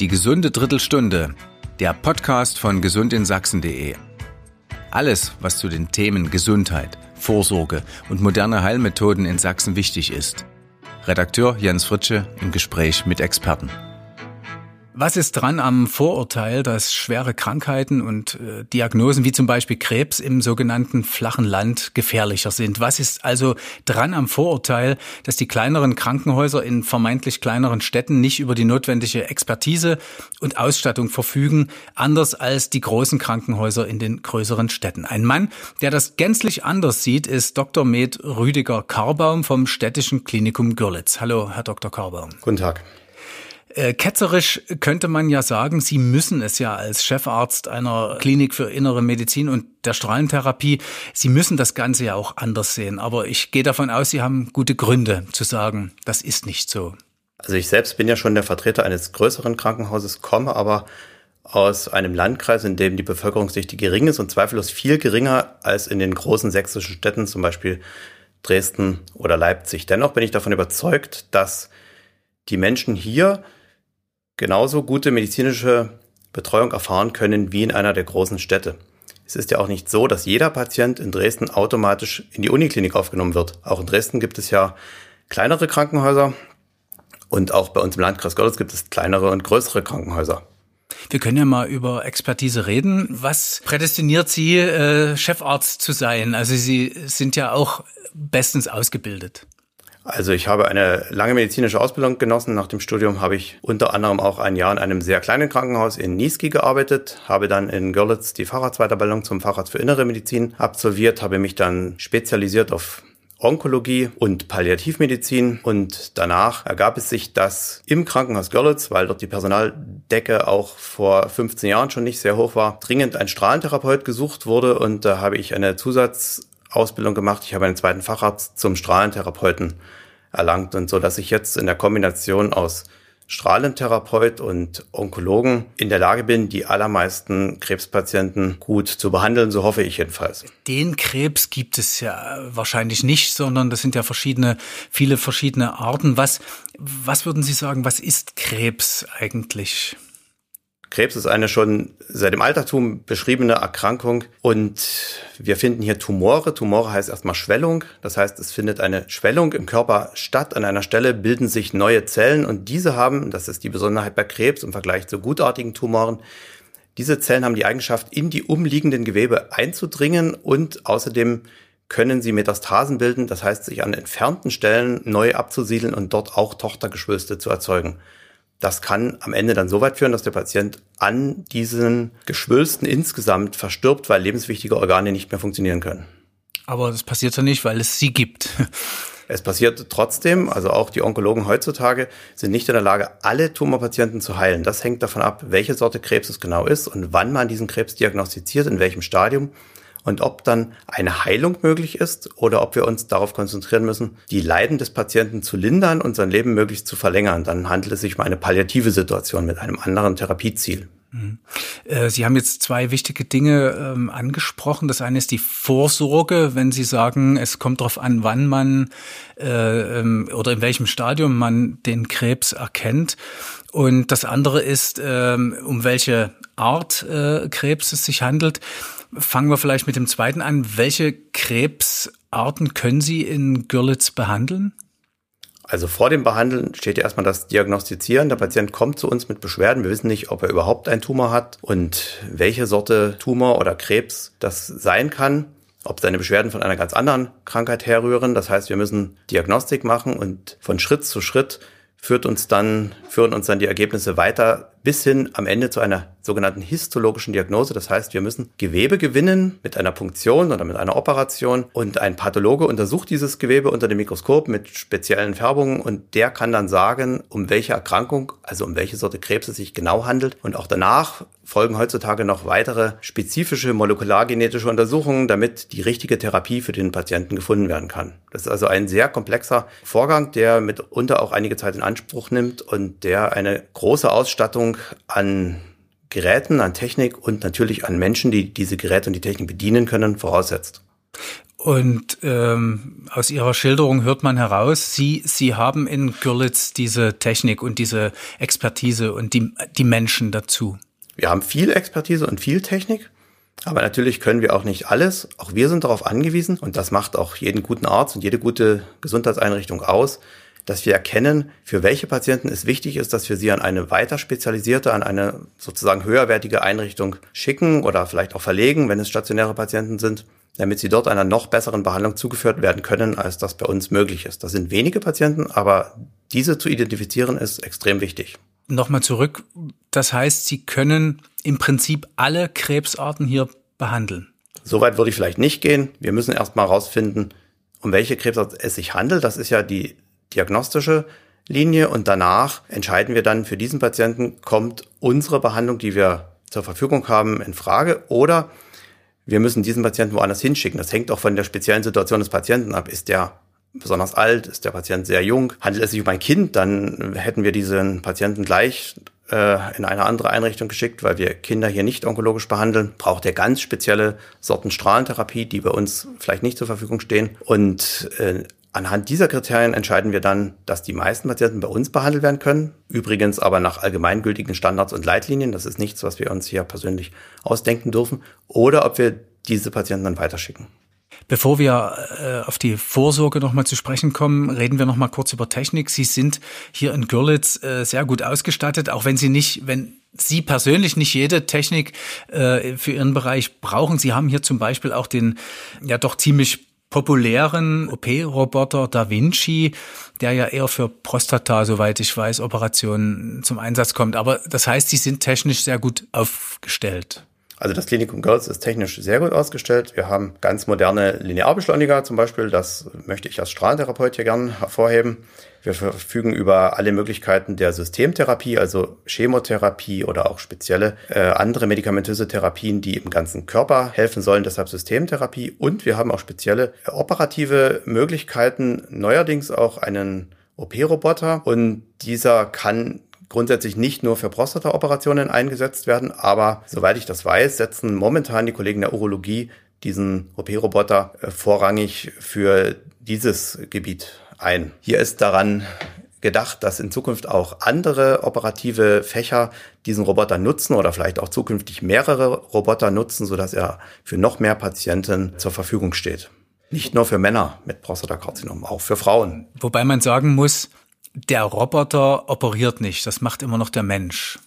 Die gesunde Drittelstunde, der Podcast von gesundinSachsen.de. Alles, was zu den Themen Gesundheit, Vorsorge und moderne Heilmethoden in Sachsen wichtig ist. Redakteur Jens Fritsche im Gespräch mit Experten. Was ist dran am Vorurteil, dass schwere Krankheiten und äh, Diagnosen wie zum Beispiel Krebs im sogenannten flachen Land gefährlicher sind? Was ist also dran am Vorurteil, dass die kleineren Krankenhäuser in vermeintlich kleineren Städten nicht über die notwendige Expertise und Ausstattung verfügen, anders als die großen Krankenhäuser in den größeren Städten? Ein Mann, der das gänzlich anders sieht, ist Dr. Med Rüdiger Karbaum vom Städtischen Klinikum Görlitz. Hallo, Herr Dr. Karbaum. Guten Tag. Äh, ketzerisch könnte man ja sagen, Sie müssen es ja als Chefarzt einer Klinik für innere Medizin und der Strahlentherapie, Sie müssen das Ganze ja auch anders sehen. Aber ich gehe davon aus, Sie haben gute Gründe zu sagen, das ist nicht so. Also ich selbst bin ja schon der Vertreter eines größeren Krankenhauses, komme aber aus einem Landkreis, in dem die Bevölkerungsdichte gering ist und zweifellos viel geringer als in den großen sächsischen Städten, zum Beispiel Dresden oder Leipzig. Dennoch bin ich davon überzeugt, dass die Menschen hier genauso gute medizinische Betreuung erfahren können wie in einer der großen Städte. Es ist ja auch nicht so, dass jeder Patient in Dresden automatisch in die Uniklinik aufgenommen wird. Auch in Dresden gibt es ja kleinere Krankenhäuser und auch bei uns im Landkreis Görlitz gibt es kleinere und größere Krankenhäuser. Wir können ja mal über Expertise reden. Was prädestiniert Sie, äh, Chefarzt zu sein? Also Sie sind ja auch bestens ausgebildet. Also ich habe eine lange medizinische Ausbildung genossen. Nach dem Studium habe ich unter anderem auch ein Jahr in einem sehr kleinen Krankenhaus in Niesky gearbeitet, habe dann in Görlitz die Facharztweiterbildung zum Facharzt für Innere Medizin absolviert, habe mich dann spezialisiert auf Onkologie und Palliativmedizin und danach ergab es sich, dass im Krankenhaus Görlitz, weil dort die Personaldecke auch vor 15 Jahren schon nicht sehr hoch war, dringend ein Strahlentherapeut gesucht wurde und da habe ich eine Zusatz Ausbildung gemacht. Ich habe einen zweiten Facharzt zum Strahlentherapeuten erlangt und so, dass ich jetzt in der Kombination aus Strahlentherapeut und Onkologen in der Lage bin, die allermeisten Krebspatienten gut zu behandeln, so hoffe ich jedenfalls. Den Krebs gibt es ja wahrscheinlich nicht, sondern das sind ja verschiedene, viele verschiedene Arten. Was, was würden Sie sagen, was ist Krebs eigentlich? Krebs ist eine schon seit dem Altertum beschriebene Erkrankung und wir finden hier Tumore. Tumore heißt erstmal Schwellung. Das heißt, es findet eine Schwellung im Körper statt. An einer Stelle bilden sich neue Zellen und diese haben, das ist die Besonderheit bei Krebs im Vergleich zu gutartigen Tumoren, diese Zellen haben die Eigenschaft, in die umliegenden Gewebe einzudringen und außerdem können sie Metastasen bilden, das heißt, sich an entfernten Stellen neu abzusiedeln und dort auch Tochtergeschwülste zu erzeugen. Das kann am Ende dann so weit führen, dass der Patient an diesen Geschwülsten insgesamt verstirbt, weil lebenswichtige Organe nicht mehr funktionieren können. Aber das passiert ja nicht, weil es sie gibt. Es passiert trotzdem, also auch die Onkologen heutzutage sind nicht in der Lage, alle Tumorpatienten zu heilen. Das hängt davon ab, welche Sorte Krebs es genau ist und wann man diesen Krebs diagnostiziert, in welchem Stadium und ob dann eine Heilung möglich ist oder ob wir uns darauf konzentrieren müssen, die Leiden des Patienten zu lindern und sein Leben möglichst zu verlängern. Dann handelt es sich um eine palliative Situation mit einem anderen Therapieziel. Mhm. Äh, Sie haben jetzt zwei wichtige Dinge ähm, angesprochen. Das eine ist die Vorsorge, wenn Sie sagen, es kommt darauf an, wann man äh, ähm, oder in welchem Stadium man den Krebs erkennt. Und das andere ist, ähm, um welche Art äh, Krebs es sich handelt. Fangen wir vielleicht mit dem zweiten an. Welche Krebsarten können Sie in Görlitz behandeln? Also vor dem Behandeln steht ja erstmal das Diagnostizieren. Der Patient kommt zu uns mit Beschwerden. Wir wissen nicht, ob er überhaupt einen Tumor hat und welche Sorte Tumor oder Krebs das sein kann. Ob seine Beschwerden von einer ganz anderen Krankheit herrühren. Das heißt, wir müssen Diagnostik machen und von Schritt zu Schritt führt uns dann, führen uns dann die Ergebnisse weiter bis hin am Ende zu einer sogenannten histologischen Diagnose. Das heißt, wir müssen Gewebe gewinnen mit einer Punktion oder mit einer Operation und ein Pathologe untersucht dieses Gewebe unter dem Mikroskop mit speziellen Färbungen und der kann dann sagen, um welche Erkrankung, also um welche Sorte Krebs es sich genau handelt. Und auch danach folgen heutzutage noch weitere spezifische molekulargenetische Untersuchungen, damit die richtige Therapie für den Patienten gefunden werden kann. Das ist also ein sehr komplexer Vorgang, der mitunter auch einige Zeit in Anspruch nimmt und der eine große Ausstattung an Geräten, an Technik und natürlich an Menschen, die diese Geräte und die Technik bedienen können, voraussetzt. Und ähm, aus Ihrer Schilderung hört man heraus, Sie, Sie haben in Görlitz diese Technik und diese Expertise und die, die Menschen dazu. Wir haben viel Expertise und viel Technik. Aber natürlich können wir auch nicht alles. Auch wir sind darauf angewiesen und das macht auch jeden guten Arzt und jede gute Gesundheitseinrichtung aus, dass wir erkennen, für welche Patienten es wichtig ist, dass wir sie an eine weiter spezialisierte, an eine sozusagen höherwertige Einrichtung schicken oder vielleicht auch verlegen, wenn es stationäre Patienten sind damit sie dort einer noch besseren Behandlung zugeführt werden können, als das bei uns möglich ist. Das sind wenige Patienten, aber diese zu identifizieren ist extrem wichtig. Nochmal zurück. Das heißt, Sie können im Prinzip alle Krebsarten hier behandeln. Soweit würde ich vielleicht nicht gehen. Wir müssen erstmal herausfinden, um welche Krebsart es sich handelt. Das ist ja die diagnostische Linie und danach entscheiden wir dann für diesen Patienten, kommt unsere Behandlung, die wir zur Verfügung haben, in Frage oder wir müssen diesen Patienten woanders hinschicken. Das hängt auch von der speziellen Situation des Patienten ab. Ist der besonders alt? Ist der Patient sehr jung? Handelt es sich um ein Kind? Dann hätten wir diesen Patienten gleich äh, in eine andere Einrichtung geschickt, weil wir Kinder hier nicht onkologisch behandeln. Braucht er ganz spezielle Sorten Strahlentherapie, die bei uns vielleicht nicht zur Verfügung stehen. Und äh, Anhand dieser Kriterien entscheiden wir dann, dass die meisten Patienten bei uns behandelt werden können. Übrigens aber nach allgemeingültigen Standards und Leitlinien. Das ist nichts, was wir uns hier persönlich ausdenken dürfen. Oder ob wir diese Patienten dann weiterschicken. Bevor wir äh, auf die Vorsorge nochmal zu sprechen kommen, reden wir nochmal kurz über Technik. Sie sind hier in Görlitz äh, sehr gut ausgestattet, auch wenn Sie nicht, wenn Sie persönlich nicht jede Technik äh, für Ihren Bereich brauchen. Sie haben hier zum Beispiel auch den ja doch ziemlich populären OP-Roboter Da Vinci, der ja eher für Prostata, soweit ich weiß, Operationen zum Einsatz kommt. Aber das heißt, sie sind technisch sehr gut aufgestellt. Also das Klinikum Girls ist technisch sehr gut ausgestellt. Wir haben ganz moderne Linearbeschleuniger zum Beispiel. Das möchte ich als Strahlentherapeut hier gern hervorheben. Wir verfügen über alle Möglichkeiten der Systemtherapie, also Chemotherapie oder auch spezielle äh, andere medikamentöse Therapien, die im ganzen Körper helfen sollen, deshalb Systemtherapie. Und wir haben auch spezielle äh, operative Möglichkeiten, neuerdings auch einen OP-Roboter. Und dieser kann grundsätzlich nicht nur für Prostata-Operationen eingesetzt werden, aber soweit ich das weiß, setzen momentan die Kollegen der Urologie diesen OP-Roboter äh, vorrangig für dieses Gebiet ein. Hier ist daran gedacht, dass in Zukunft auch andere operative Fächer diesen Roboter nutzen oder vielleicht auch zukünftig mehrere Roboter nutzen, sodass er für noch mehr Patienten zur Verfügung steht. Nicht nur für Männer mit Prostatakarzinom, auch für Frauen. Wobei man sagen muss, der Roboter operiert nicht, das macht immer noch der Mensch.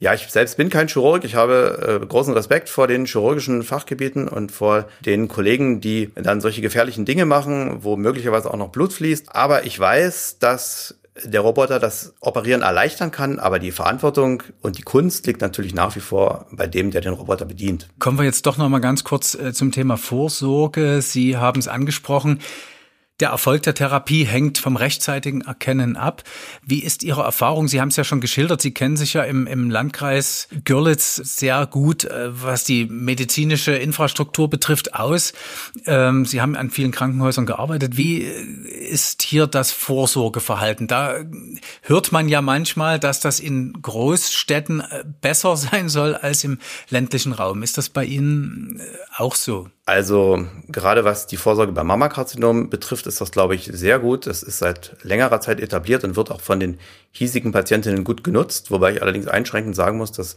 Ja, ich selbst bin kein Chirurg. Ich habe äh, großen Respekt vor den chirurgischen Fachgebieten und vor den Kollegen, die dann solche gefährlichen Dinge machen, wo möglicherweise auch noch Blut fließt. Aber ich weiß, dass der Roboter das Operieren erleichtern kann, aber die Verantwortung und die Kunst liegt natürlich nach wie vor bei dem, der den Roboter bedient. Kommen wir jetzt doch noch mal ganz kurz äh, zum Thema Vorsorge. Sie haben es angesprochen. Der Erfolg der Therapie hängt vom rechtzeitigen Erkennen ab. Wie ist Ihre Erfahrung? Sie haben es ja schon geschildert. Sie kennen sich ja im, im Landkreis Görlitz sehr gut, äh, was die medizinische Infrastruktur betrifft, aus. Ähm, Sie haben an vielen Krankenhäusern gearbeitet. Wie äh, ist hier das Vorsorgeverhalten? Da hört man ja manchmal, dass das in Großstädten äh, besser sein soll als im ländlichen Raum. Ist das bei Ihnen auch so? Also gerade was die Vorsorge beim Mammakarzinom betrifft, ist das, glaube ich, sehr gut. Es ist seit längerer Zeit etabliert und wird auch von den hiesigen Patientinnen gut genutzt, wobei ich allerdings einschränkend sagen muss, dass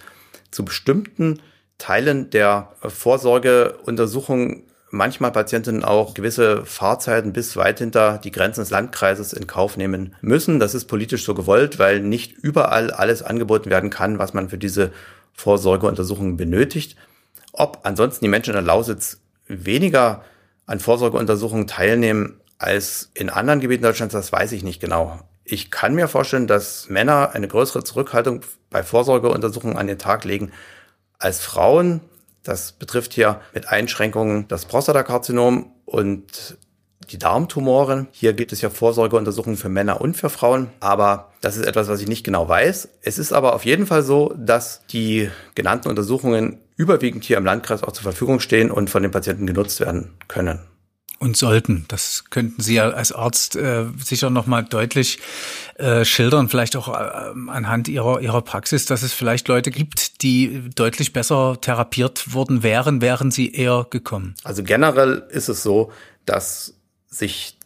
zu bestimmten Teilen der Vorsorgeuntersuchung manchmal Patientinnen auch gewisse Fahrzeiten bis weit hinter die Grenzen des Landkreises in Kauf nehmen müssen. Das ist politisch so gewollt, weil nicht überall alles angeboten werden kann, was man für diese Vorsorgeuntersuchungen benötigt. Ob ansonsten die Menschen in der Lausitz weniger an Vorsorgeuntersuchungen teilnehmen als in anderen Gebieten Deutschlands, das weiß ich nicht genau. Ich kann mir vorstellen, dass Männer eine größere Zurückhaltung bei Vorsorgeuntersuchungen an den Tag legen als Frauen. Das betrifft hier mit Einschränkungen das Prostatakarzinom und die Darmtumoren. Hier gibt es ja Vorsorgeuntersuchungen für Männer und für Frauen, aber das ist etwas, was ich nicht genau weiß. Es ist aber auf jeden Fall so, dass die genannten Untersuchungen überwiegend hier im Landkreis auch zur Verfügung stehen und von den Patienten genutzt werden können. und sollten. Das könnten Sie ja als Arzt äh, sicher noch mal deutlich äh, schildern, vielleicht auch äh, anhand Ihrer Ihrer Praxis, dass es vielleicht Leute gibt, die deutlich besser therapiert worden wären, wären sie eher gekommen. Also generell ist es so, dass sich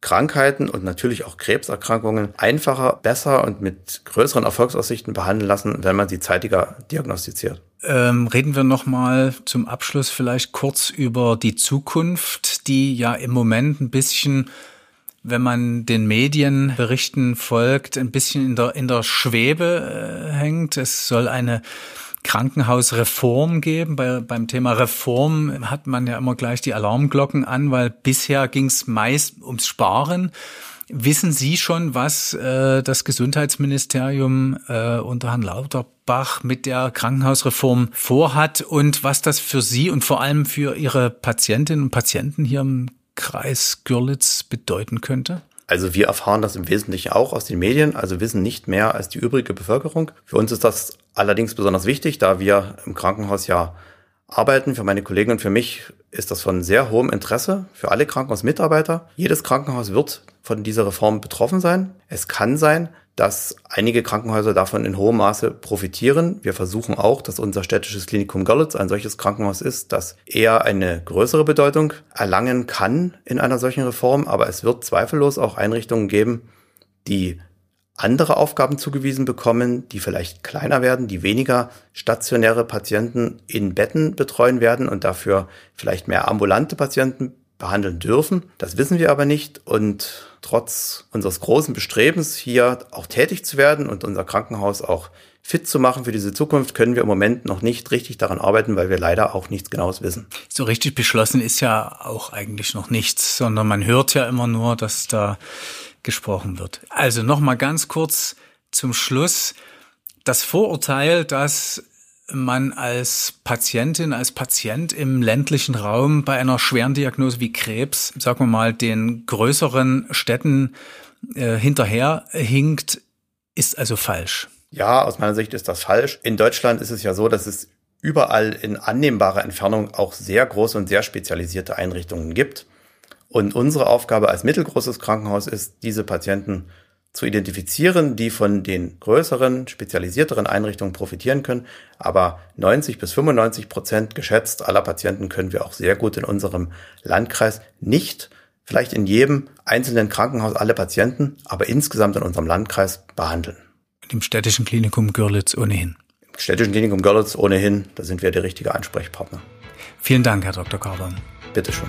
Krankheiten und natürlich auch Krebserkrankungen einfacher, besser und mit größeren Erfolgsaussichten behandeln lassen, wenn man sie zeitiger diagnostiziert. Ähm, reden wir noch mal zum Abschluss vielleicht kurz über die Zukunft, die ja im Moment ein bisschen wenn man den Medienberichten folgt, ein bisschen in der, in der Schwebe äh, hängt. Es soll eine Krankenhausreform geben. Bei, beim Thema Reform hat man ja immer gleich die Alarmglocken an, weil bisher ging es meist ums Sparen. Wissen Sie schon, was äh, das Gesundheitsministerium äh, unter Herrn Lauterbach mit der Krankenhausreform vorhat und was das für Sie und vor allem für Ihre Patientinnen und Patienten hier im Kreis Görlitz bedeuten könnte? Also wir erfahren das im Wesentlichen auch aus den Medien, also wissen nicht mehr als die übrige Bevölkerung. Für uns ist das allerdings besonders wichtig, da wir im Krankenhaus ja arbeiten. Für meine Kollegen und für mich ist das von sehr hohem Interesse für alle Krankenhausmitarbeiter. Jedes Krankenhaus wird von dieser Reform betroffen sein. Es kann sein, dass einige Krankenhäuser davon in hohem Maße profitieren. Wir versuchen auch, dass unser städtisches Klinikum Görlitz ein solches Krankenhaus ist, das eher eine größere Bedeutung erlangen kann in einer solchen Reform. Aber es wird zweifellos auch Einrichtungen geben, die andere Aufgaben zugewiesen bekommen, die vielleicht kleiner werden, die weniger stationäre Patienten in Betten betreuen werden und dafür vielleicht mehr ambulante Patienten behandeln dürfen. Das wissen wir aber nicht und trotz unseres großen Bestrebens, hier auch tätig zu werden und unser Krankenhaus auch fit zu machen für diese Zukunft, können wir im Moment noch nicht richtig daran arbeiten, weil wir leider auch nichts Genaues wissen. So richtig beschlossen ist ja auch eigentlich noch nichts, sondern man hört ja immer nur, dass da gesprochen wird. Also noch mal ganz kurz zum Schluss das Vorurteil, dass man als Patientin, als Patient im ländlichen Raum bei einer schweren Diagnose wie Krebs, sagen wir mal, den größeren Städten äh, hinterher hinkt, ist also falsch. Ja, aus meiner Sicht ist das falsch. In Deutschland ist es ja so, dass es überall in annehmbarer Entfernung auch sehr große und sehr spezialisierte Einrichtungen gibt. Und unsere Aufgabe als mittelgroßes Krankenhaus ist, diese Patienten zu identifizieren, die von den größeren, spezialisierteren Einrichtungen profitieren können. Aber 90 bis 95 Prozent geschätzt aller Patienten können wir auch sehr gut in unserem Landkreis nicht, vielleicht in jedem einzelnen Krankenhaus alle Patienten, aber insgesamt in unserem Landkreis behandeln. Im städtischen Klinikum Görlitz ohnehin. Im städtischen Klinikum Görlitz ohnehin, da sind wir der richtige Ansprechpartner. Vielen Dank, Herr Dr. Carbon. Bitteschön.